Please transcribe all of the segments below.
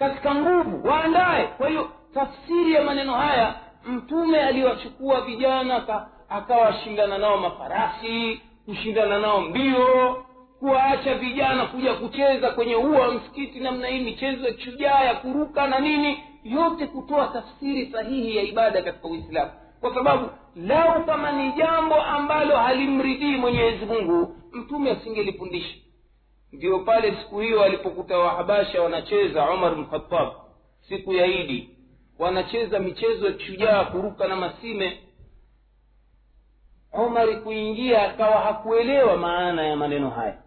katika nguvu waandaye. Kwa hiyo tafsiri ya maneno haya mtume aliwachukua vijana akawashindana nao mafarasi kushindana nao mbio kuwaacha vijana kuja kucheza kwenye ua wa msikiti namna hii michezo ya kishujaa ya kuruka na nini yote kutoa tafsiri sahihi ya ibada katika uislamu. Kwa sababu lau kama ni jambo ambalo halimridhii mwenyezi mungu mtume asingelifundisha ndio pale siku hiyo alipokuta wahabasha wanacheza umar mkhatab siku ya idi wanacheza michezo ya kishujaa kuruka na masime. Umari kuingia akawa hakuelewa maana ya maneno haya.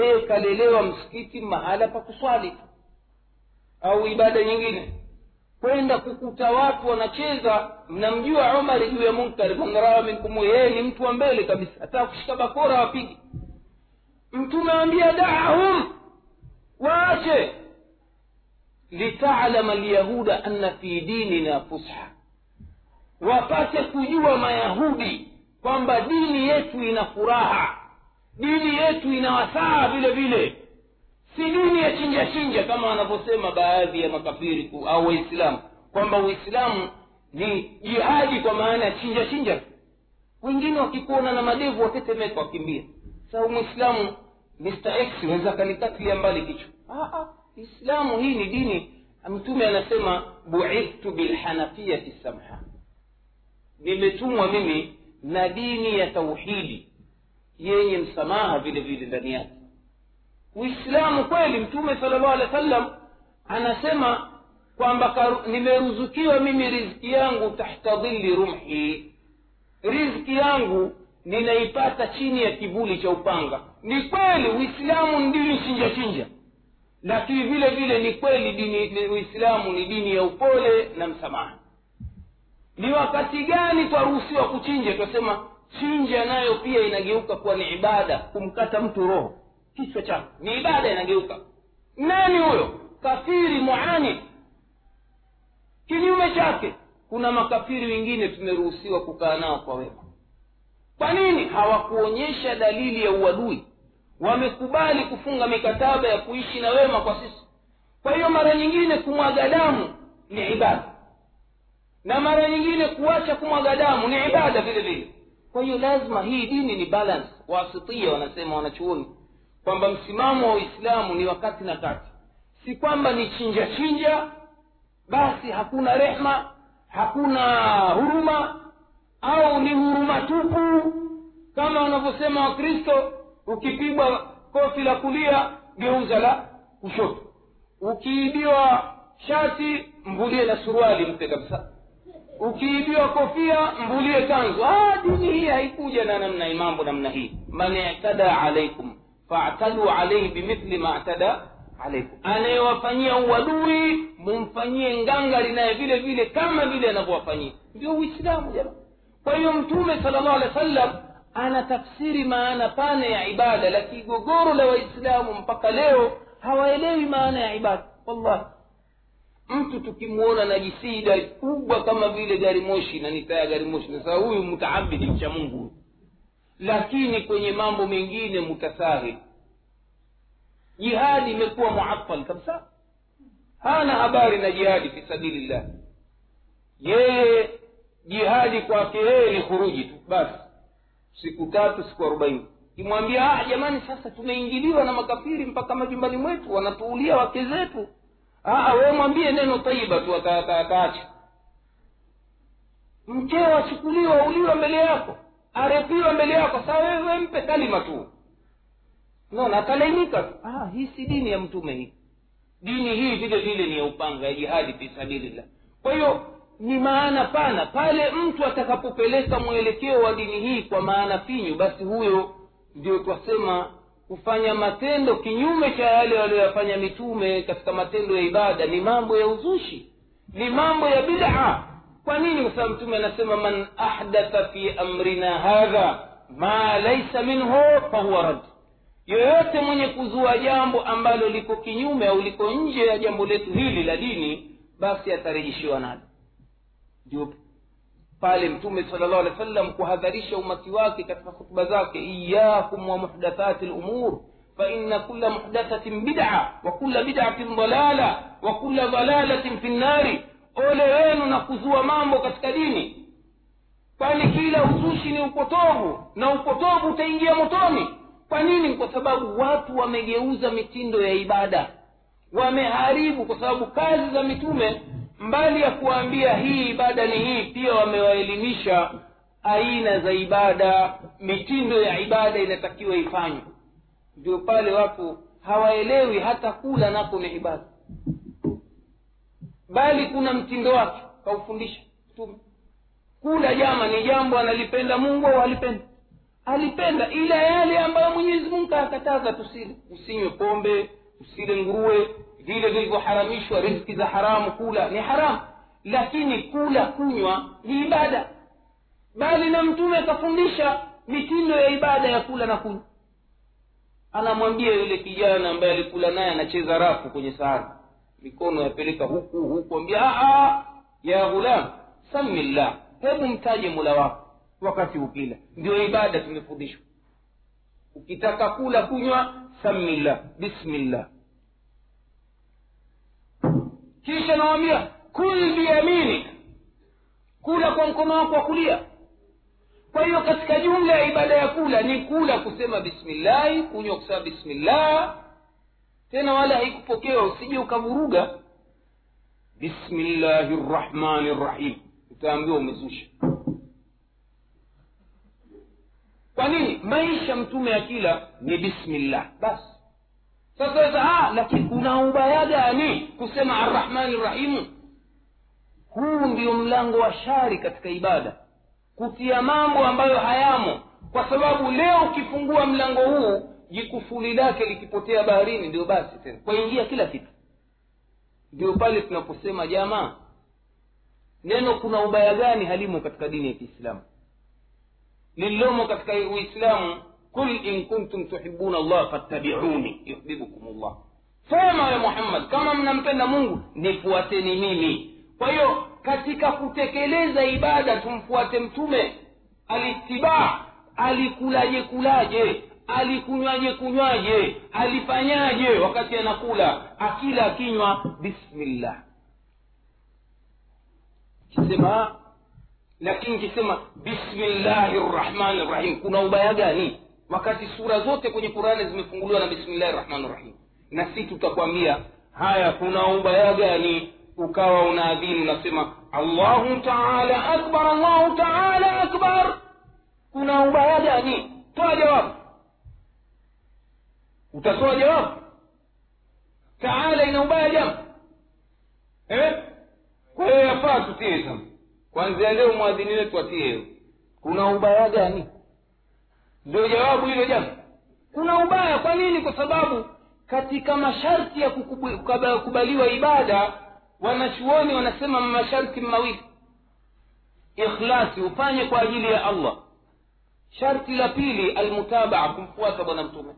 Yeye kalelewa msikiti mahala pa kuswali au ibada nyingine. Kwenda kukuta watu wanacheza mnamjua umari juu ya munkari man raa minkum yeye ni mtu wa mbele kabisa. Hata kushika bakora wapigi mtume ambia daahum waache. Litalama lyahuda anna fi dinina fusha. Wapate kujua mayahudi kwamba dini yetu ina furaha. Dini yetu ina wasaa vile vile. Si dini ya chinja chinja kama wanavyosema baadhi ya makafiri au waislamu kwamba uislamu ni jihadi kwa maana ya chinja chinja. Wengine wakikuona na madevu watetemeka wakimbia sasa mwislamu mr x weza kanikatilia mbali kichwa. Ah, ah, islamu hii ni dini. Mtume anasema buithtu bilhanafiyati samha. Nimetumwa mimi na dini ya tauhidi yenye msamaha vile vile ndani yake. Uislamu kweli mtume sala llahu alehi wa sallam anasema kwamba nimeruzukiwa mimi riziki yangu tahta dhilli rumhi. Riziki yangu ninaipata chini ya kivuli cha upanga. Ni kweli uislamu ni dini chinja chinja. Lakini vile vile ni kweli dini uislamu ni dini ya upole na msamaha. Ni wakati gani twaruhusiwa kuchinja? Twasema chinja nayo pia inageuka kuwa ni ibada kumkata mtu roho. Kichwa chake ni ibada inageuka. Nani huyo? Kafiri muani kinyume chake kuna makafiri wengine tumeruhusiwa kukaa nao kwa wema kwa nini hawakuonyesha dalili ya uadui? Wamekubali kufunga mikataba ya kuishi na wema kwa sisi. Kwa hiyo mara nyingine kumwaga damu ni ibada. Na mara nyingine kuacha kumwaga damu ni ibada vile vile. Kwa hiyo lazima hii dini ni balance. Wasitia wanasema wanachuoni kwamba msimamo wa uislamu ni wakati na kati. Si kwamba ni chinja chinja basi hakuna rehma hakuna huruma au ni huruma tupu kama wanavyosema wakristo ukipigwa kofi la kulia geuza la kushoto. Ukiibiwa shati mvulie na suruali mpe kabisa. Ukiibiwa kofia mvulie kanzu. Ah, dini hii haikuja na namna mambo namna hii. Man itada alaikum fataduu alaihi bimithli ma atada alaikum anayewafanyia uadui mumfanyie ngangari naye vile vile kama vile anavyowafanyia. Ndio uislamu jamaa kwa hiyo mtume sala llahu alehi wa sallam ana tafsiri maana pana ya ibada lakini gogoro la waislamu mpaka leo hawaelewi maana ya ibada. Wallahi. Mtu tukimwona na jisida kubwa kama vile gari moshi na nitaa ya gari moshi sasa huyu mutaabidi mcha mungu. Lakini kwenye mambo mengine mutasahil jihadi imekuwa muatal kabisa. Hana habari na jihadi fi sabilillah. Yeye jihadi kwake yeye ni khuruji tu basi. Siku tatu siku arobaini. Kimwambia ah jamani sasa tumeingiliwa na makafiri mpaka majumbani mwetu wanatuulia wake zetu. Ah, we mwambie neno taiba tu ata- ata- ataacha mkeo achukuliwa uliwa mbele yako arepiwa mbele yako saa wewe mpe kalima tu. Naona atalainika tu. Ah, hii si dini ya mtume hii. Dini hii vile vile ni ya upanga ya jihadi fi sabilillah. Kwa hiyo ni maana pana pale mtu atakapopeleka mwelekeo wa dini hii kwa maana finyu basi huyo ndio twasema kufanya matendo kinyume cha yale walioyafanya mitume katika matendo ya ibada. Ni mambo ya uzushi ni mambo ya bid'a. Kwa nini? Kwa sababu mtume anasema man ahdatha fi amrina hadha ma laisa minhu fahuwa rad yoyote mwenye kuzua jambo ambalo liko kinyume au liko nje ya jambo letu hili la dini basi atarejeshiwa nalo ndio pale mtume sala llahu alehi wa sallam kuhadharisha umati wake katika hutuba zake iyakum wa muhdathati lumur faina kula muhdathatin bida wa kula bidatin dalala wa kula dalalatin fi nnari ole wenu na kuzua mambo katika dini. Kwani kila uzushi ni upotovu na upotovu utaingia motoni? Kwa nini? Kwa sababu watu wamegeuza mitindo ya ibada. Wameharibu kwa sababu kazi za mitume mbali ya kuwaambia hii ibada ni hii pia wamewaelimisha aina za ibada mitindo ya ibada inatakiwa ifanywe. Ndio pale watu hawaelewi hata kula nako ni ibada. Bali kuna mtindo wake kaufundisha. Mtume kula jama ni jambo analipenda mungu au halipenda? Alipenda ila yale ambayo mwenyezi mungu kayakataza tusile. Usinywe pombe usile nguruwe vile vilivyoharamishwa riski za haramu kula ni haramu. Lakini kula kunywa ni ibada. Bali na mtume akafundisha mitindo ya ibada ya kula na kunywa. Anamwambia yule kijana ambaye alikula naye anacheza rafu kwenye sahani. Mikono yapeleka huku huku ambia ya ghulam samillah hebu mtaje mula wako wakati ukila. Ndio ibada tumefundishwa. Ukitaka kula kunywa samillah bismillah. Kisha nawambia kul biyaminik kula kwa mkono wako wa kulia. Kwa hiyo katika jumla ya ibada ya kula ni kula kusema bismillahi kunywa kusema bismillah. Tena wala haikupokewa usije ukavuruga. Bismillahi rrahmani rrahim utaambiwa umezusha kwa nini? Maisha mtume akila ni bismillah. Basi sasa lakini kuna ubaya gani kusema arrahmani rrahimu huu ndio mlango wa shari katika ibada. Kutia mambo ambayo hayamo. Kwa sababu leo ukifungua mlango huu jikufuli lake likipotea baharini ndio basi tena. Kwaingia kila kitu. Ndio pale tunaposema jamaa neno kuna ubaya gani halimo katika dini ya kiislamu lililomo katika uislamu kul in kuntum tuhibuna allah fattabiuni yuhbibukum llah sema ya muhammad kama mnampenda mungu nifuateni mimi. Kwa hiyo katika kutekeleza ibada tumfuate mtume. Alitibaa alikulaje kulaje alikunywaje kunywaje alifanyaje wakati anakula akila akinywa bismillah. Kisema lakini ukisema bismillahi rrahmani rrahim kuna ubaya gani? Wakati sura zote kwenye qurani zimefunguliwa na bismillahi rrahmani rrahim na si tutakwambia haya kuna ubaya gani? Ukawa unaadhini unasema allahu taala akbar allahu taala akbar. Kuna ubaya gani? Toa jawabu. Utatoa jawabu? Taala ina ubaya jambo eh? kwa hiyo yafaa tutie sasa kwanzia leo mwadhini wetu atie kuna ubaya gani? Ndio jawabu hilo jambo kuna ubaya. Kwa nini? Kwa sababu katika masharti ya kukubaliwa ibada wanachuoni wanasema masharti mawili. Ikhlasi ufanye kwa ajili ya allah. Sharti la pili almutabaa kumfuata bwana mtume.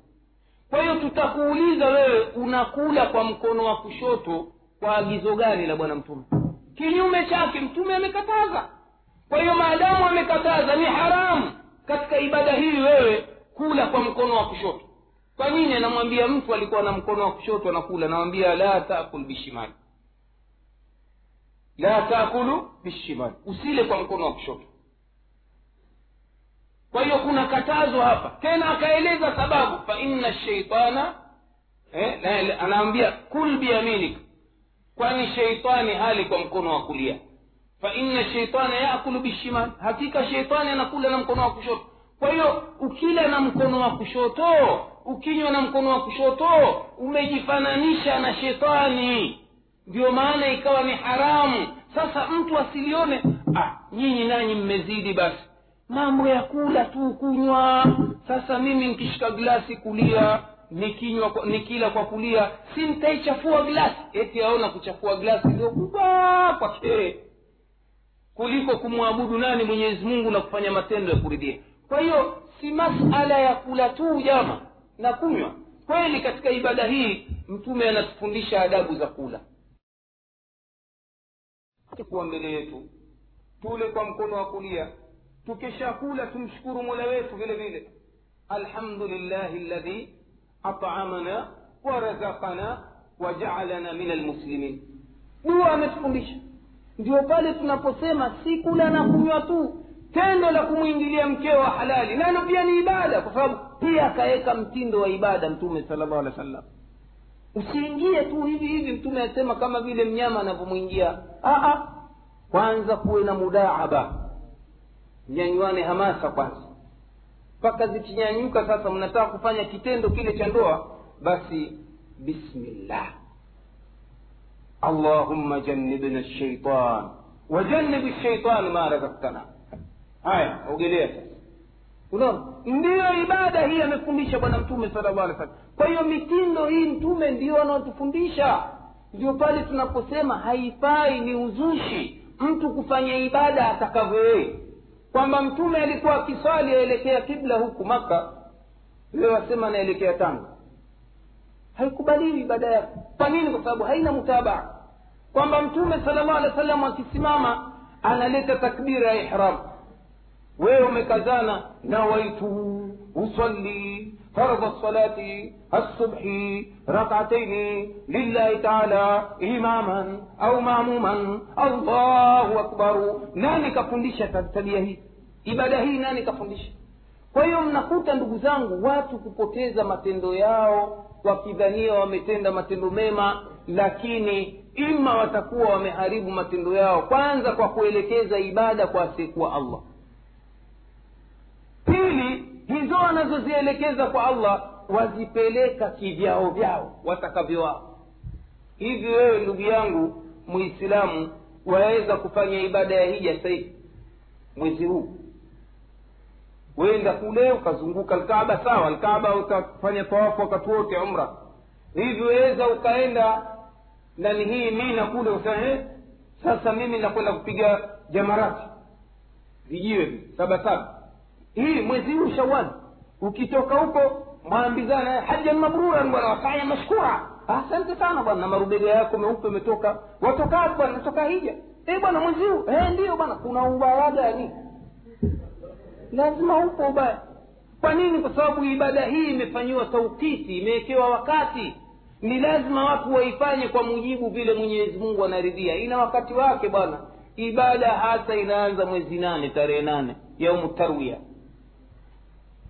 Kwa hiyo tutakuuliza wewe unakula kwa mkono wa kushoto kwa agizo gani la bwana mtume kinyume chake mtume amekataza. Kwa hiyo maadamu amekataza ni haramu katika ibada hii wewe kula kwa mkono wa kushoto. Kwa nini? Anamwambia mtu alikuwa na mkono wa kushoto anakula. Anamwambia la takul bishimali. La takulu bishimali. Usile kwa mkono wa kushoto. Kwa hiyo kuna katazo hapa. Tena akaeleza sababu. Fa inna sheitana eh, anaambia kul biyaminik kwani sheitani hali kwa mkono wa kulia? Fa inna sheitana yakulu bishimal hakika sheitani anakula na mkono wa kushoto. Kwa hiyo ukila na mkono wa kushoto ukinywa na mkono wa kushoto umejifananisha na shetani ndio maana ikawa ni haramu. Sasa mtu asilione ah, nyinyi nanyi mmezidi basi. Mambo ya kula tu kunywa. Sasa mimi nkishika glasi kulia nikinywa nikila kwa kulia si nitaichafua glasi. Eti aona kuchafua glasi ndio kubwa kwake kuliko kumwabudu nani mwenyezi mungu na kufanya matendo ya kuridhia. Kwa hiyo si masala ya kula tu jama na kunywa. Kweli katika ibada hii mtume anatufundisha adabu za kula. Kuwa mbele yetu tule kwa mkono wa kulia. Tukishakula tumshukuru mola wetu vile vile. Alhamdulillahi ladhi atamana warazakana wajaalana min almuslimin dua ametufundisha. Ndio pale tunaposema si kula na kunywa tu tendo la kumwingilia mkeo wa halali. Nalo pia ni ibada kwa sababu pia akaweka mtindo wa ibada mtume sala llahu alehi wa sallam usiingie tu hivi hivi mtume asema kama vile mnyama anavyomwingia. Kwanza kuwe na mudaaba nyanywane hamasa kwanza mpaka zikinyanyuka sasa mnataka kufanya kitendo kile cha ndoa basi bismillah. Allahumma jannibna lshaitan wajannibu lshaitan ma razaktana haya ogelea sasa. Unaona? Ndiyo ibada hii amefundisha bwana mtume sala llahu alih salam kwa hiyo mitindo hii mtume ndio anaotufundisha ndio pale tunaposema haifai ni uzushi. Mtu kufanya ibada atakavyo yeye kwamba mtume alikuwa akiswali aelekea kibla huku maka leo asema anaelekea tanga haikubaliwi ibada yake kwa nini kwa sababu haina mutabaa kwamba mtume sala llahu alehi wa sallam akisimama analeta takbira ya ihram wewe umekazana nawaitu usalli fardha salati الصبح ركعتين لله تعالى إماما أو مأموما الله أكبر kafundisha tabia hii ibada hii nani kafundisha? Kwa hiyo mnakuta ndugu zangu watu kupoteza matendo yao wakidhania wametenda matendo mema lakini ima watakuwa wameharibu matendo yao kwanza kwa kuelekeza ibada kwa asiyekuwa allah. Pili hizo wanazozielekeza kwa allah wazipeleka kivyao vyao watakavyowao hivi wewe ndugu yangu muislamu waweza kufanya ibada ya hija sahivi mwezi huu wenda kule ukazunguka alkaaba sawa alkaaba utafanya tawafu wakati wote umra. Hivi weza ukaenda nani hii mina kule useme sasa mimi nakwenda kupiga jamarati. Vijiwe sabasaba saba hii mwezi huu shawali ukitoka huko mwaambizana hajan mabruran bwana wasaya mashkura. Asante sana bwana na marubega yako meupe umetoka. Watokaa bwana natoka hija. E bwana mwezi huu. Eh ndio bwana kuna ubaya gani lazima upo ubaya kwa nini? Kwa sababu ibada hii imefanyiwa taukiti imewekewa wakati. Ni lazima watu waifanye kwa mujibu vile mwenyezi mungu anaridhia. Ina wakati wake bwana. Ibada hasa inaanza mwezi nane tarehe nane yaumu tarwia.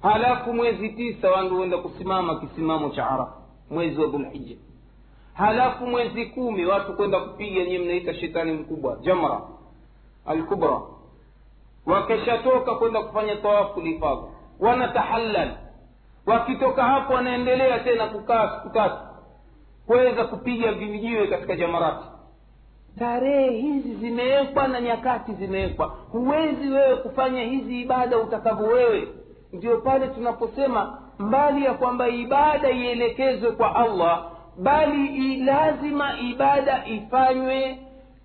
Halafu mwezi tisa wandu huenda kusimama kisimamo cha arafa mwezi wa dhulhija halafu mwezi kumi watu kwenda kupiga nyiwe mnaita shetani mkubwa jamra alkubra wakishatoka kwenda kufanya tawafu lifadha wanatahallal. Wakitoka hapo wanaendelea tena kukaa siku tatu. Kuweza kupiga vijiwe katika jamarati tarehe hizi zimewekwa na nyakati zimewekwa huwezi wewe kufanya hizi ibada utakavyo wewe. Ndio pale tunaposema mbali ya kwamba ibada ielekezwe kwa allah bali lazima ibada ifanywe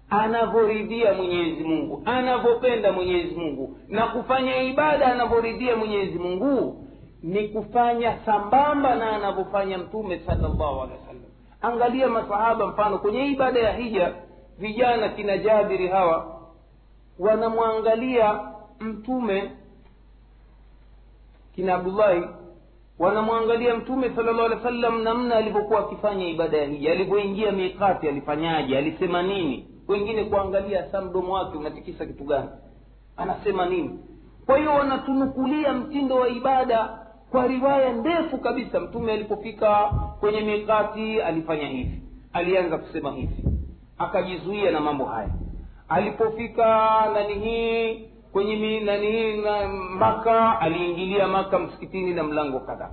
anavyoridhia mwenyezi mungu anavyopenda mwenyezi mungu na kufanya ibada anavyoridhia mwenyezi mungu ni kufanya sambamba na anavyofanya mtume salllahu alehi wa angalia masahaba mfano kwenye ibada ya hija vijana kina jabiri hawa wanamwangalia mtume kina abdullahi wanamwangalia mtume sala llahu alehi wa namna alivyokuwa akifanya ibada ya hija alivyoingia mikati alifanyaje alisema nini wengine kuangalia sa mdomo wake unatikisa kitu gani? Anasema nini? Kwa hiyo wanatunukulia mtindo wa ibada kwa riwaya ndefu kabisa. Mtume alipofika kwenye mikati alifanya hivi. Alianza kusema hivi. Akajizuia na mambo haya. Alipofika nani hii kwenye nani hii na maka aliingilia maka msikitini na mlango kadhaa.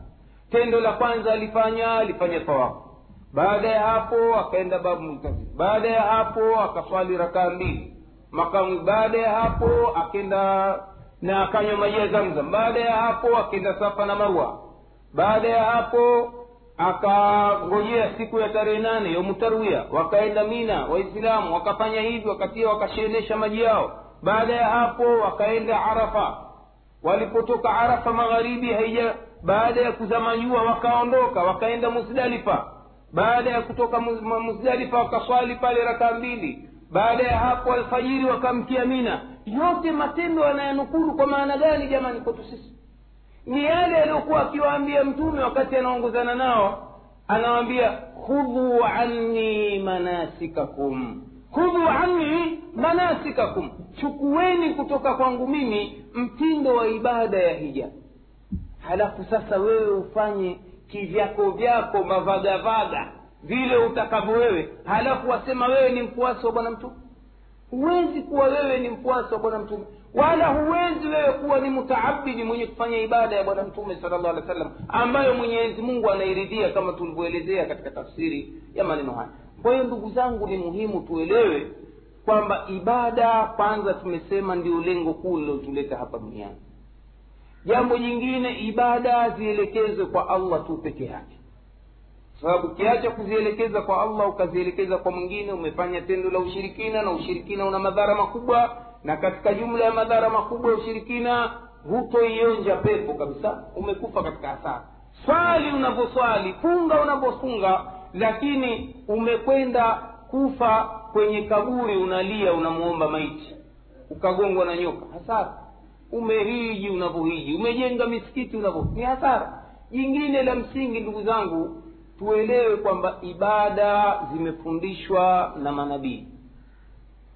Tendo la kwanza alifanya alifanya tawafu baada ya hapo akaenda babu muntazi baada ya hapo akaswali rakaa mbili. Makamu baada ya hapo akenda na akanywa maji ya zamzam. Baada ya hapo akenda safa na marwa. Baada ya hapo akangojea siku ya tarehe nane yomutarwia wakaenda mina waislamu. Wakafanya hivi wakatia wakashenesha maji yao. Baada ya hapo wakaenda arafa. Walipotoka arafa magharibi haija baada ya kuzama jua wakaondoka. Wakaenda musdalifa baada ya kutoka muzdalifa wakaswali pale rakaa mbili. Baada ya hapo alfajiri wakamkia mina. Yote matendo yanayanukuru kwa maana gani jamani kwetu sisi? Ni yale aliyokuwa akiwaambia mtume wakati anaongozana nao. Anawaambia khudhu anni manasikakum. Khudhu anni manasikakum. Chukueni kutoka kwangu mimi mtindo wa ibada ya hija. Halafu sasa wewe ufanye kivyako vyako mavagavaga vile utakavyo wewe. Halafu wasema wewe ni mfuasi wa bwana mtume. Huwezi kuwa wewe ni mfuasi wa bwana mtume wala huwezi wewe kuwa ni mutaabidi mwenye kufanya ibada ya bwana mtume sala llahu alehi wa sallam ambayo mwenyezi mungu anairidhia kama tulivyoelezea katika tafsiri ya maneno haya. Kwa hiyo ndugu zangu ni muhimu tuelewe kwamba ibada kwanza tumesema ndio lengo kuu lilotuleta hapa duniani jambo jingine ibada zielekezwe kwa allah tu peke yake. Sababu ukiacha kuzielekeza kwa allah ukazielekeza kwa mwingine umefanya tendo la ushirikina na ushirikina una madhara makubwa na katika jumla ya madhara makubwa ya ushirikina hutoionja pepo kabisa umekufa katika hasara. Swali unavyoswali funga unavyofunga lakini umekwenda kufa kwenye kaburi unalia unamuomba maiti ukagongwa na nyoka hasara umehiji unavyohiji umejenga misikiti unavyo ni hasara. Jingine la msingi ndugu zangu tuelewe kwamba ibada zimefundishwa na manabii.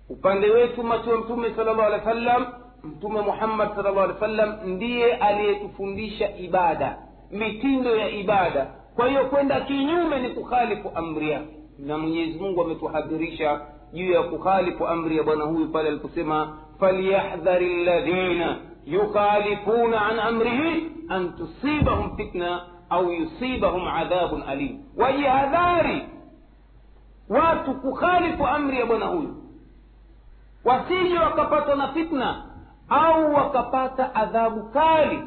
Upande wetu matua mtume sala llahu alehi wa mtume muhammad sala llahu alehi wa ndiye aliyetufundisha ibada mitindo ya ibada. Kwa hiyo kwenda kinyume ni kukhalifu amri yake. Na mwenyezi mungu ametuhadhirisha juu ya kukhalifu amri ya bwana huyu pale aliposema falyahdhari ladhina yukhalifuna an amrihi an tusibahum fitna au yusibahum adhabun alim wajihadhari watu kukhalifu amri ya bwana huyu wasije wakapatwa na fitna au wakapata adhabu kali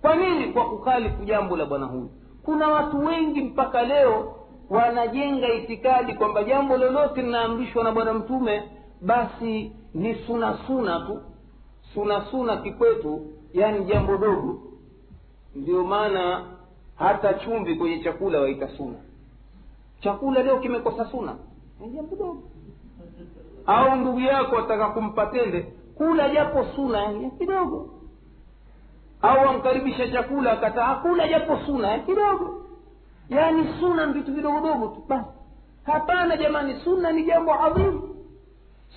kwa nini? kwa kukhalifu jambo la bwana huyu. Kuna watu wengi mpaka leo wanajenga itikadi kwamba jambo lolote linaamrishwa na bwana mtume basi ni suna suna tu. Suna suna kikwetu yani jambo dogo. Ndio maana hata chumvi kwenye chakula waita suna. Chakula leo kimekosa suna. Ni jambo dogo. Au ndugu yako ataka kumpa tende kula japo suna ya kidogo. Au amkaribisha chakula akataa kula japo suna ya kidogo. Yaani suna vitu vidogodogo tu basi. Hapana jamani suna ni jambo adhimu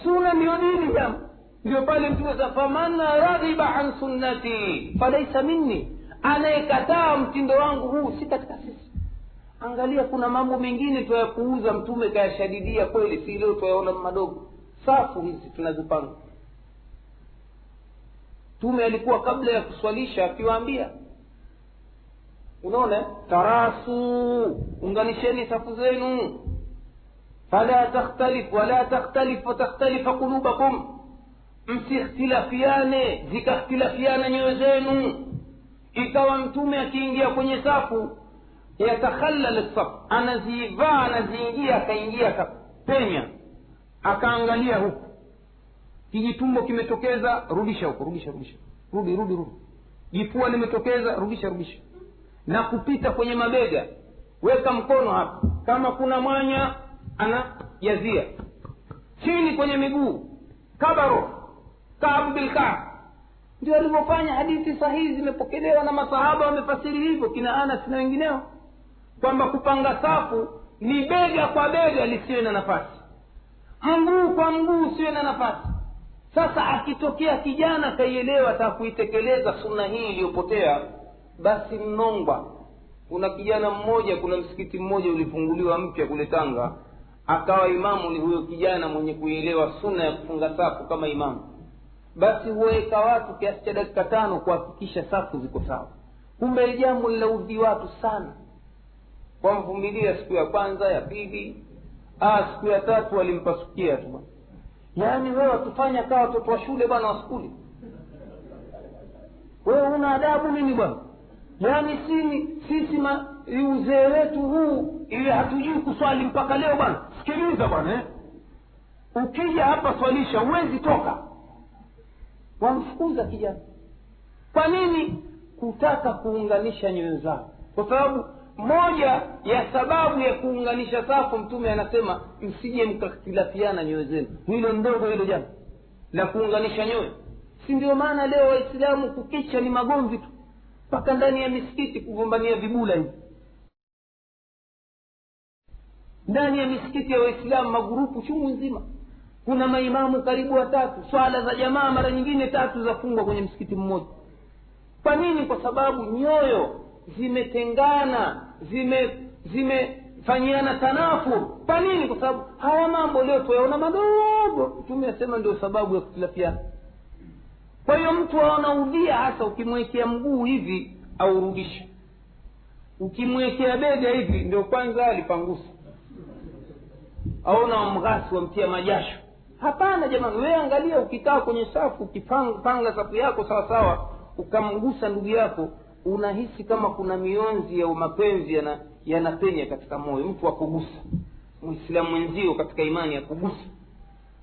sunna ndiyo dini jambo ndio pale mtume sa faman raghiba an sunnati. Falaisa minni anayekataa mtindo wangu huu si katika sisi. Angalia kuna mambo mengine twayapuuza mtume kayashadidia kweli si leo twayaona madogo. Safu hizi tunazipanga. Mtume alikuwa kabla ya kuswalisha akiwaambia unaona tarasu unganisheni safu zenu fala takhtalif wala takhtalif watakhtalifa qulubakum msikhtilafiane zikakhtilafiana nyoyo zenu. Ikawa mtume akiingia kwenye safu yatakhallal saf anazivaa anaziingia akaingia akapenya akaangalia huku. Kijitumbo kimetokeza rudisha huko rudisha rudisha. Rudi rudi rudi. Jifua limetokeza rudisha rudisha. Na kupita kwenye mabega. Weka mkono hapa. Kama kuna mwanya anajazia chini kwenye miguu kabaro kaabu bilkaab ndio alivyofanya hadithi sahihi zimepokelewa na masahaba wamefasiri hivyo kina anas na wengineo kwamba kupanga safu ni bega kwa bega lisiwe na nafasi. Mguu kwa mguu usiwe na nafasi. Sasa akitokea kijana akaielewa ta kuitekeleza sunna hii iliyopotea basi mnongwa. Kuna kijana mmoja kuna msikiti mmoja ulifunguliwa mpya kule tanga akawa imamu ni huyo kijana mwenye kuielewa sunna ya kufunga safu kama imamu. Basi huweka watu kiasi cha dakika tano kuhakikisha safu ziko sawa. Kumbe jambo linaudhi watu sana. Wamvumilia siku ya kwanza ya pili ah, siku ya tatu walimpasukia tu yaani wewe watufanya kaa watoto wa shule bwana wa skuli. Wewe una adabu nini bwana? Yaani sini sisi uzee wetu huu ili hatujui kuswali mpaka leo bwana sikiliza bwana eh? ukija hapa swalisha huwezi toka. Wamfukuza kijana. Kwa nini kutaka kuunganisha nyoyo zao kwa sababu moja ya sababu ya kuunganisha safu mtume anasema msije mkakhtilafiana nyoyo zenu. Hilo ndogo hilo jambo la kuunganisha nyoyo si ndio maana leo waislamu kukicha ni magomvi tu mpaka ndani ya misikiti kugombania vibula hivi ndani ya misikiti ya waislamu magurupu chungu nzima. Kuna maimamu karibu watatu. Swala za jamaa mara nyingine tatu zafungwa kwenye msikiti mmoja. Kwa nini? Kwa sababu nyoyo zimetengana zime zimefanyiana tanafur kwa nini? Kwa sababu haya mambo leo tuyaona madogo. Mtume asema ndio sababu ya kutilafiana. Kwa hiyo mtu aona udhia hasa ukimwekea mguu hivi aurudishe. Ukimwekea bega hivi ndio kwanza alipangusa aona wamghasi wamtia majasho. Hapana jamani wewe angalia ukikaa kwenye safu ukipanga safu yako sawa sawa ukamgusa ndugu yako unahisi kama kuna mionzi ya mapenzi yana yanapenya katika moyo. Mtu akugusa mwislamu mwenzio katika imani ya kugusa.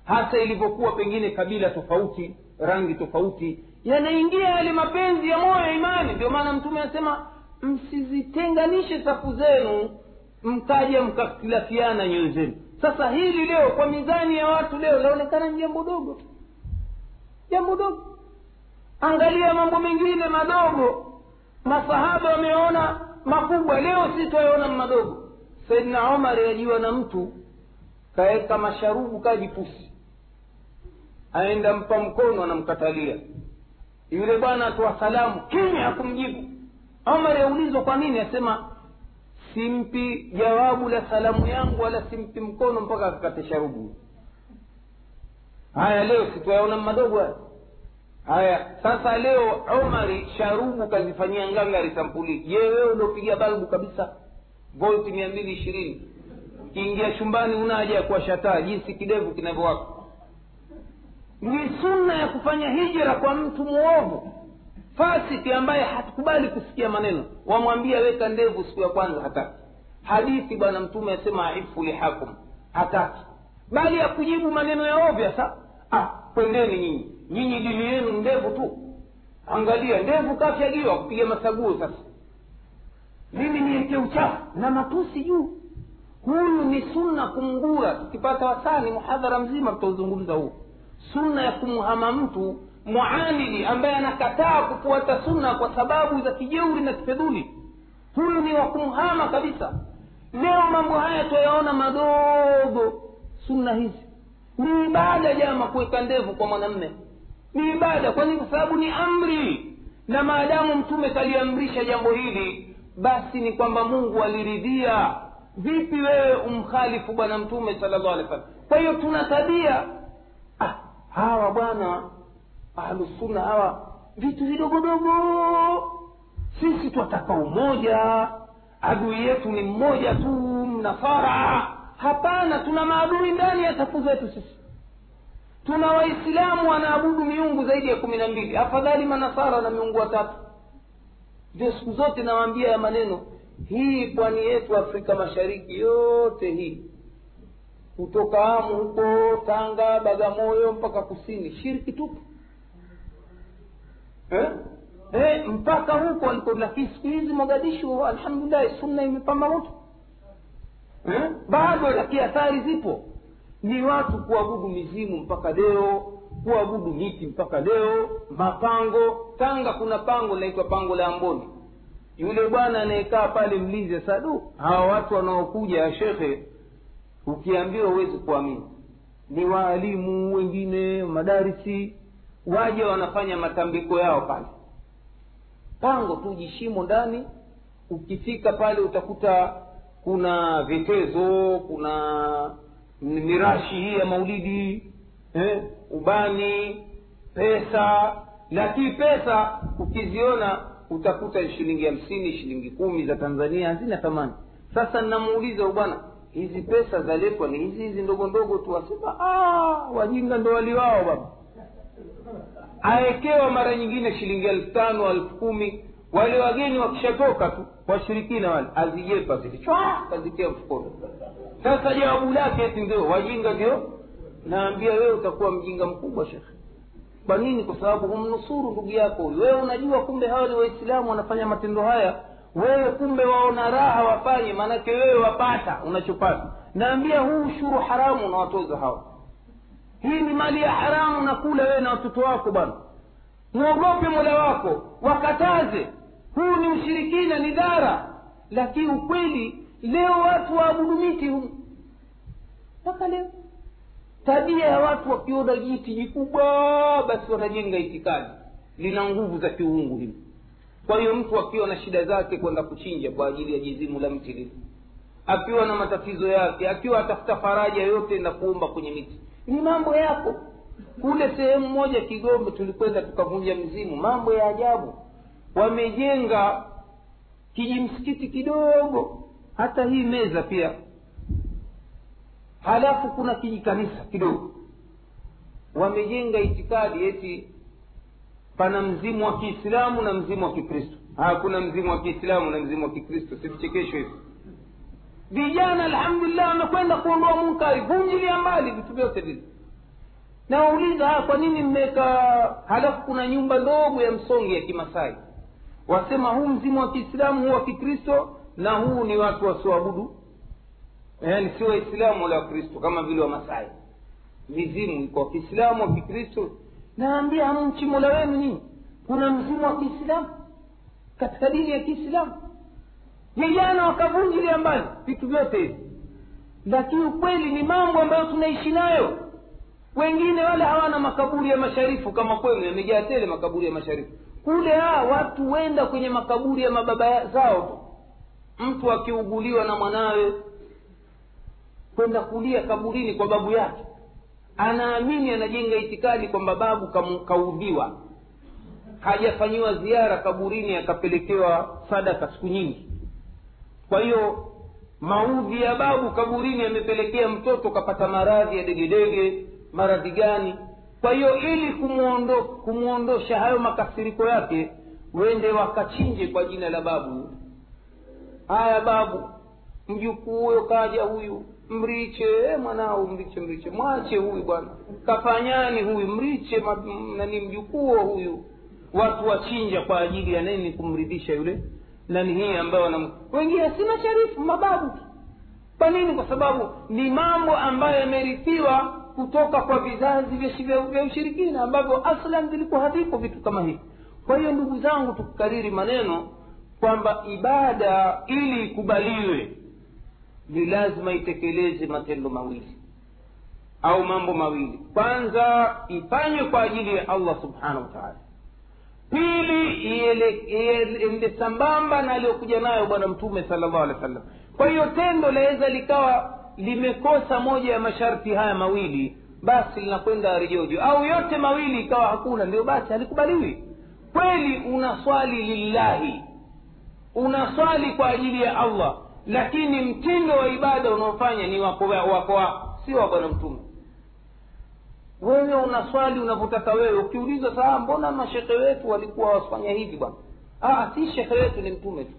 Hasa ilivyokuwa pengine kabila tofauti rangi tofauti yanaingia yale mapenzi ya moyo ya imani. Ndio maana mtume anasema msizitenganishe safu zenu mkaja mkakhtilafiana nyoyo zenu sasa hili leo kwa mizani ya watu leo laonekana ni jambo dogo jambo dogo. Angalia mambo mengine madogo. Masahaba wameona makubwa leo si twayaona madogo. Saidna omar yajiwa na mtu kaweka masharubu kajipusi aenda mpa mkono anamkatalia. Yule bwana atoa salamu kimya hakumjibu omar yaulizwa kwa nini asema simpi jawabu la salamu yangu wala simpi mkono mpaka akakate sharubu haya leo situayaona madogo. Haya sasa leo omari sharubu kazifanyia ngangari sampuli je wewe uliopiga balbu kabisa? Volti mia mbili ishirini. Ukiingia chumbani una haja ya kuwashataa jinsi kidevu kinavyowaka ni sunna ya kufanya hijira kwa mtu mwovu fasiki ambaye hatukubali kusikia maneno wamwambia weka ndevu siku ya kwanza hataki. Hadithi bwana mtume asema aifu lihakum hataki. Bali ya kujibu maneno ya ovya sa ah, kwendeni nyinyi. Nyinyi dini yenu ndevu tu. Angalia ndevu kafyagiwa kupiga masaguo sasa. Mimi niweke uchafu na matusi juu. Huyu ni sunna kumgura. Tukipata wasani muhadhara mzima tutauzungumza huu sunna ya kumhama mtu muanidi ambaye anakataa kufuata sunna kwa sababu za kijeuri na kifedhuli. Huyu ni wa kumhama kabisa. Leo mambo haya twayaona madogo. Sunna hizi. Ni ibada jama kuweka ndevu kwa mwanamme. Ni ibada. Kwani kwa sababu ni amri. Na maadamu mtume kaliamrisha jambo hili basi ni kwamba mungu aliridhia. Vipi wewe umkhalifu bwana mtume sala llahu alehi wasallam? Kwa hiyo tuna tabia. Ah, hawa bwana ahlusunna hawa vitu vidogodogo sisi twataka umoja. Adui yetu ni mmoja tu mnasara. Hapana tuna maadui ndani ya safu zetu sisi. Tuna waislamu wanaabudu miungu zaidi ya kumi na mbili. Afadhali manasara na miungu watatu. Ndio siku zote nawaambia ya maneno hii pwani yetu afrika mashariki yote hii. Kutoka amu huko tanga bagamoyo mpaka kusini shiriki tupu eh? Eh, mpaka huko aliko lakini siku hizi mogadishu alhamdulillahi sunna imepamba moto. Eh? bado lakini athari zipo. Ni watu kuabudu mizimu mpaka leo kuabudu miti mpaka leo mapango. Tanga kuna pango linaitwa pango la amboni. Yule bwana anayekaa pale mlize sadu hawa watu wanaokuja shekhe ukiambiwa huwezi kuamini. Ni waalimu wengine madarisi waje wanafanya matambiko yao pale. Pango tu jishimo ndani ukifika pale utakuta kuna vitezo kuna mirashi hii ya maulidi eh, ubani pesa. Lakini pesa ukiziona utakuta shilingi hamsini shilingi kumi za tanzania hazina thamani. Sasa namuuliza bwana hizi pesa zaletwa ni hizi hizi ndogo ndogo tu? Asema wajinga ndo waliwao baba awekewa mara nyingine shilingi elfu tano elfu kumi. Wale wageni wakishatoka tu washirikina wale. Azijepa zile kazitia mfukoni. Sasa jawabu lake eti ndio? Wajinga ndio? Naambia wewe utakuwa mjinga mkubwa shekhe. Kwa nini? Kwa sababu humnusuru ndugu yako huyu. Wewe unajua kumbe hawa ni waislamu wanafanya matendo haya. Wewe kumbe waona raha wafanye maanake wewe wapata unachopata. Naambia huu ushuru haramu unawatoza hawa hii ni mali ya haramu na kula wewe na watoto wako bwana. Mwogope mola wako wakataze. Huu ni ushirikina ni dhara. Lakini ukweli leo watu waabudu miti humu. Mpaka leo. Tabia ya watu wakiona jiti jikubwa basi watajenga itikadi. Lina nguvu za kiungu hili kwa hiyo mtu akiwa na shida zake kwenda kuchinja kwa ajili ya jizimu la mti lile. Akiwa na matatizo yake akiwa atafuta faraja yote na kuomba kwenye miti ni mambo yako kule sehemu moja kigombe tulikwenda tukavunja mzimu mambo ya ajabu. Wamejenga kijimsikiti kidogo. Hata hii meza pia. Halafu kuna kijikanisa kidogo. Wamejenga itikadi eti pana mzimu wa kiislamu na mzimu wa kikristo. Hakuna mzimu wa kiislamu na mzimu wa kikristo. Si vichekesho vijana alhamdulillah wamekwenda kuondoa munkari vunjilia mbali vitu vyote vile. Nawauliza kwa nini mmeweka halafu kuna nyumba ndogo ya msongi ya kimasai? Wasema huu mzimu wa kiislamu huu wa kikristo na huu ni watu wasioabudu. Yaani si waislamu wala wakristo kama vile wamasai. Mizimu iko wakiislamu wa kikristo. Naambia hamchi mola wenu nyinyi kuna mzimu wa kiislamu? Katika dini ya kiislamu vijana wakavunjilia mbali vitu vyote hivi. Lakini ukweli ni mambo ambayo tunaishi nayo. Wengine wale hawana makaburi ya masharifu kama kwenu yamejaa tele makaburi ya masharifu. Kule ha watu wenda kwenye makaburi ya mababa zao tu. Mtu akiuguliwa na mwanawe kwenda kulia kaburini kwa babu yake. Anaamini anajenga itikadi kwamba babu kaudhiwa hajafanyiwa ziara kaburini akapelekewa sadaka siku nyingi kwa hiyo maudhi ya babu kaburini yamepelekea mtoto kapata maradhi ya degedege maradhi gani? Kwa hiyo ili kumwondosha hayo makasiriko yake wende wakachinje kwa jina la babu. Haya babu mjukuu huyo kaja huyu mriche eh, mwanao mriche mriche mwache huyu bwana. Kafanyani huyu mriche nani mjukuo huyu. Watu wachinja kwa ajili ya nini? Kumridhisha yule nani hii ambayo wanam wengine si masharifu mababu kwa nini? Kwa sababu ni mambo ambayo yamerithiwa kutoka kwa vizazi vya ushirikina ambavyo aslan vilikuwa havipo vitu kama hivi. Kwa hiyo ndugu zangu tukukariri maneno kwamba ibada ili ikubaliwe ni lazima itekeleze matendo mawili au mambo mawili. Kwanza ifanywe kwa ajili ya allah subhanahu wa taala pili iende sambamba na aliyokuja nayo bwana mtume sala llahu alehi wa sallam kwa hiyo tendo laweza likawa limekosa moja ya masharti haya mawili basi linakwenda rejojo au yote mawili ikawa hakuna ndio basi halikubaliwi. Kweli unaswali lillahi. Unaswali kwa ajili ya allah. Lakini mtindo wa ibada unaofanya ni wako wako. Si wa bwana mtume wewe unaswali unavyotaka wewe ukiuliza saa mbona mashekhe wetu walikuwa wafanya hivi bwana? Si shekhe wetu ni mtume tu.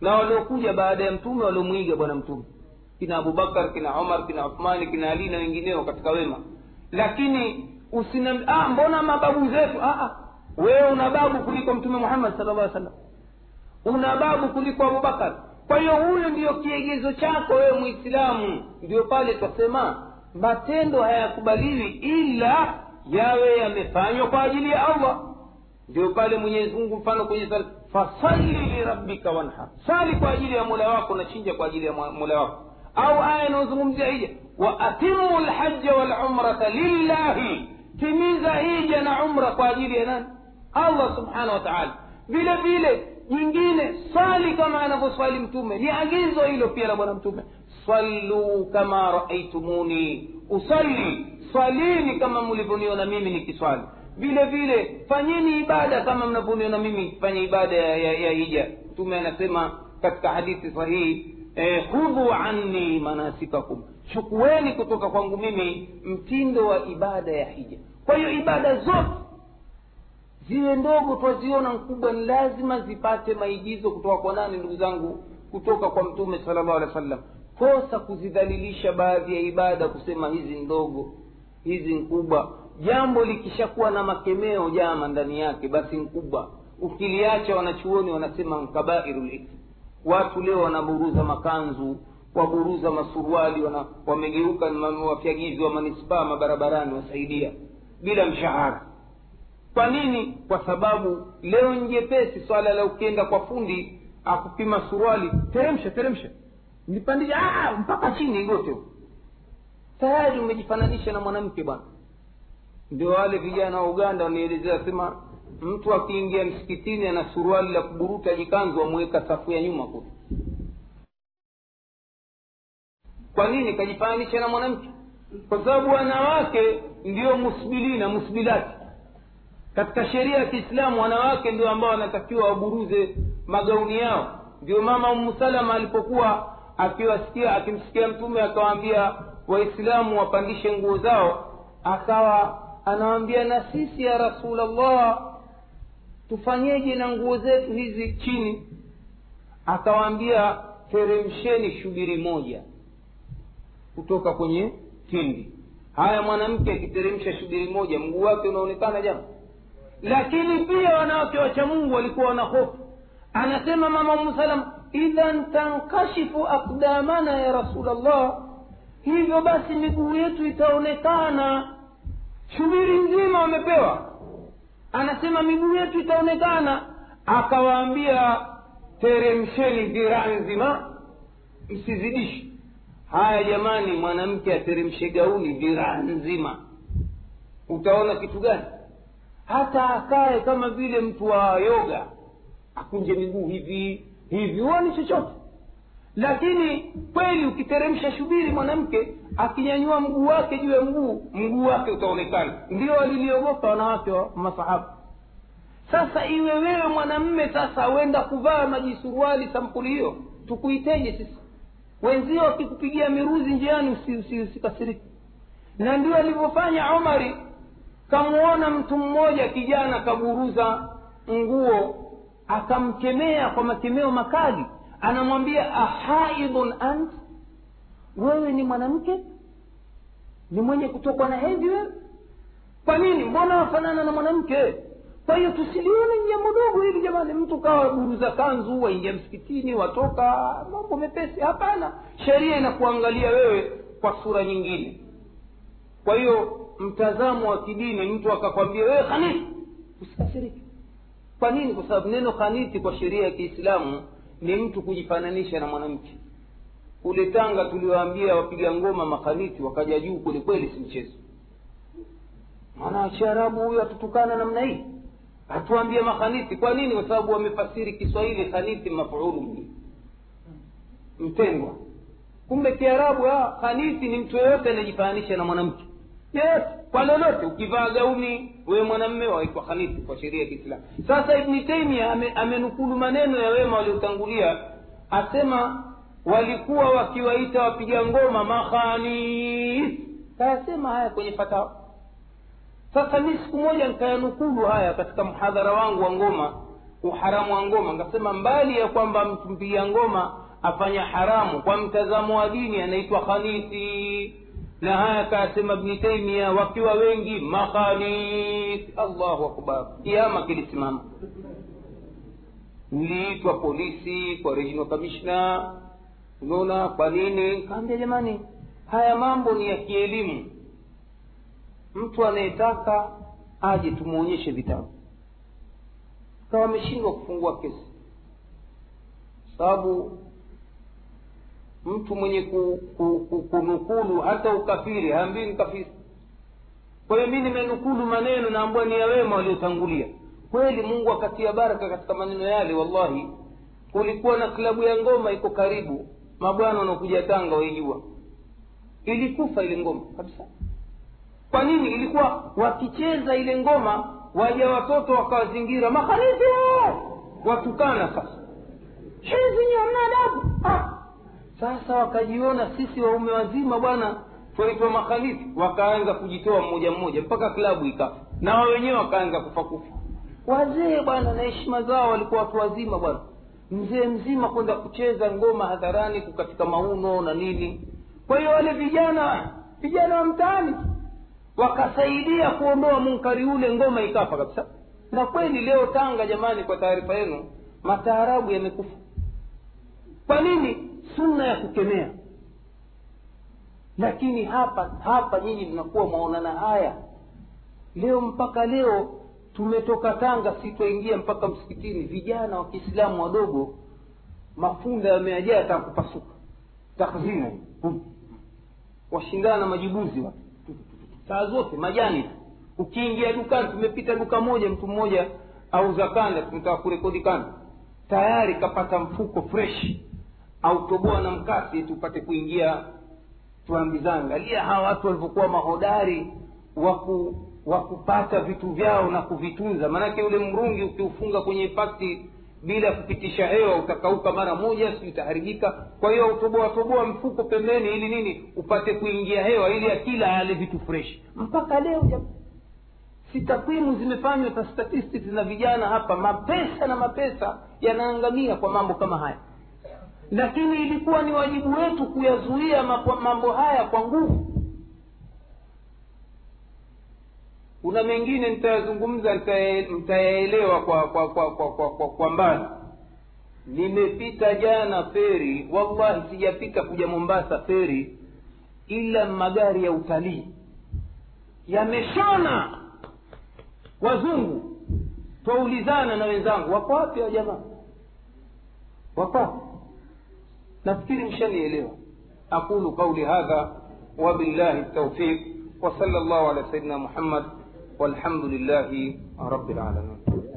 Na waliokuja baada ya mtume waliomwiga bwana mtume. Kina abubakar kina omar kina uthmani kina ali na wengineo katika wema. Lakini usina ah, mbona mababu zetu ah, ah. wewe una babu kuliko mtume muhammad sala llah salam una babu kuliko abubakar kwa hiyo huyo ndiyo kiegezo chako wewe mwislamu ndio pale twasema matendo hayakubaliwi ila yawe yamefanywa kwa ajili ya allah. Ndio pale mwenyezi mungu mfano kwenye sala fasalli lirabbika wanhar. Sali kwa ajili ya mola wako na chinja kwa ajili ya mola wako. Au aya inayozungumzia hija wa atimu lhaja walumrata lillahi. Timiza hija na umra kwa ajili ya nani? Allah subhanahu wataala vile vile nyingine sali kama anavyoswali mtume. Ni agizo hilo pia la bwana mtume sallu kama raaitumuni usalli. Swalini kama mlivyoniona mimi nikiswali. Vile vile fanyeni ibada kama mnavyoniona mimi nikifanya ibada ya, ya, ya hija. Mtume anasema katika hadithi sahihi eh, khudhu anni manasikakum. Chukueni kutoka kwangu mimi mtindo wa ibada ya hija. Kwa hiyo ibada zote ziwe ndogo twaziona nkubwa ni lazima zipate maigizo kutoka kwa nani ndugu zangu? Kutoka kwa mtume sala llahu alehi wa sallam kosa kuzidhalilisha baadhi ya ibada kusema hizi ndogo hizi nkubwa. Jambo likishakuwa na makemeo jama ndani yake basi nkubwa. Ukiliacha wanachuoni wanasema nkabairu lithmi watu leo wanaburuza makanzu waburuza masuruali wana, wamegeuka wafyagizi wa manispaa mabarabarani wasaidia bila mshahara. Kwa nini? Kwa sababu leo njepesi swala la ukienda kwa fundi akupima suruali teremsha teremsha nipandisha ah, mpaka chini igote tayari umejifananisha na mwanamke bwana. Ndio wale vijana wa uganda wanielezea sema mtu akiingia msikitini ana suruali la kuburuta jikanzu amweka safu ya nyuma kule. Kwa nini kajifananisha na mwanamke? Kwa sababu wanawake ndio musbilina musbilati. Katika sheria ya kiislamu wanawake ndio ambao wanatakiwa waburuze magauni yao. Ndio mama salama alipokuwa akiwasikia akimsikia mtume akawaambia waislamu wapandishe nguo zao. Akawa anawaambia na sisi ya rasulllah tufanyeje na nguo zetu hizi chini? Akawaambia teremsheni shubiri moja kutoka kwenye tindi. Haya mwanamke akiteremsha shubiri moja mguu wake unaonekana jama lakini pia wanawake wacha mungu walikuwa wana hofu. Anasema mama umusalam idhan tankashifu akdamana ya rasul allah hivyo basi miguu yetu itaonekana. Shubiri nzima wamepewa anasema miguu yetu itaonekana. Akawaambia teremsheni dhiraa nzima msizidishi haya jamani mwanamke ateremshe gauni dhiraa nzima. Utaona kitu gani? Hata akae kama vile mtu wa yoga. Akunje miguu hivi hivi huoni chochote. Lakini kweli ukiteremsha shubiri mwanamke akinyanyua mguu wake juu ya mguu mguu wake utaonekana. Ndio waliliogopa wanawake wa masahaba. Sasa iwe wewe mwanamme sasa wenda kuvaa majisuruali sampuli hiyo tukuiteje sisi? Wenzio wakikupigia miruzi njiani usikasiriki usi, usi na ndio alivyofanya omari. Kamuona mtu mmoja kijana kaburuza nguo akamkemea kwa makemeo makali. Anamwambia ahaidun ant wewe ni mwanamke ni mwenye kutokwa na hedhi wewe. Kwa nini? Mbona wafanana na mwanamke? Kwa hiyo tusilione jambo dogo hili jamani. Mtu kawa buruza kanzu waingia msikitini watoka mambo mepesi. Hapana. Sheria inakuangalia wewe kwa sura nyingine. Kwa hiyo mtazamo wa kidini mtu akakwambia wewe khanisi usikasiriki kwa nini? Kwa sababu neno kaniti kwa sheria ya kiislamu ni mtu kujifananisha na mwanamke. Kule tanga tuliwaambia wapiga ngoma makaniti wakaja juu kwelikweli kweli si mchezo. Maana charabu huyo atutukana namna hii. Hatuambie makaniti kwa nini? Kwa sababu wamefasiri kiswahili khanisi mafulu mtengwa kumbe kiarabu kaniti ni mtu yeyote anayejifananisha na mwanamke. Yeyote kwa lolote ukivaa gauni wewe mwanamme wawekwa khalifu kwa sheria ya kiislamu. Sasa ibni taimia amenukulu maneno ya wema waliotangulia asema walikuwa wakiwaita wapiga ngoma makhanis. Kayasema haya kwenye fatawa. Sasa mi siku moja nikayanukulu haya katika mhadhara wangu wa ngoma uharamu wa ngoma. Nkasema mbali ya kwamba mtu mpiga ngoma afanya haramu kwa mtazamo wa dini anaitwa khanisi na haya kayasema bni taimia wakiwa wengi makhanis allahu akbar. Kiama kilisimama. Niliitwa polisi kwa regional kamishna unaona kwa nini? Kaambia jamani haya mambo ni ya kielimu. Mtu anayetaka aje tumwonyeshe vitabu. Kawa ameshindwa kufungua kesi. Sababu mtu mwenye ku, ku, ku, kunukulu hata ukafiri haambii ni kwa hiyo mi nimenukulu maneno naambua ni ya wema waliotangulia. Kweli mungu akatia baraka katika maneno yale wallahi. Kulikuwa na klabu ya ngoma iko karibu. Mabwana wanaokuja tanga waijua. Ilikufa ile ngoma kabisa. Kwa nini? Ilikuwa wakicheza ile ngoma waja watoto wakawazingira makharizi watukana sasa. Hizi ni hamna adabu ah. Sasa wakajiona sisi waume wazima bwana twaitwa makhalifi wakaanza kujitoa mmoja mmoja mpaka klabu ikafa. Na wao wenyewe wakaanza kufa kufa. Wazee bwana na heshima zao walikuwa watu wazima bwana. Mzee mzima kwenda kucheza ngoma hadharani kukatika mauno na nini. Kwa hiyo wale vijana vijana wa mtaani wakasaidia kuondoa munkari ule ngoma ikafa kabisa. Na kweli leo tanga jamani kwa taarifa yenu mataarabu yamekufa. Kwa nini sunna ya kukemea. Lakini hapa hapa nyinyi mnakuwa mwaonana haya. Leo mpaka leo tumetoka tanga sitwaingia mpaka msikitini. Vijana wa kiislamu wadogo mafunda yameajaa atakupasuka takzina washindana na majibuzi wa. Saa zote majani. Ukiingia dukani tumepita duka moja mtu mmoja auza kanda tumetaka kurekodi kanda. Tayari kapata mfuko fresh autoboa na mkasi tupate kuingia tuambizana angalia hawa watu walivyokuwa mahodari waku wa kupata vitu vyao na kuvitunza. Maanake ule mrungi ukiufunga kwenye pakti bila ya kupitisha hewa utakauka mara moja si utaharibika kwa hiyo utoboatoboa mfuko pembeni ili nini? Upate kuingia hewa ili akila ale vitu freshi mpaka leo si takwimu zimefanywa statistics na vijana hapa mapesa na mapesa yanaangamia kwa mambo kama haya lakini ilikuwa ni wajibu wetu kuyazuia mambo haya kwa nguvu. Kuna mengine nitayazungumza nitayaelewa kwa kwa kwa kwa, kwa, kwa, kwa mbali. Nimepita jana feri wallahi sijafika kuja mombasa feri ila magari ya utalii yameshona. Wazungu twaulizana na wenzangu wako wapi wa jamaa? Wako wapi nafikiri mshanielewa aqulu qauli hadha wabillahi taufiq وصلى الله على سيدنا محمد والحمد لله رب العالمين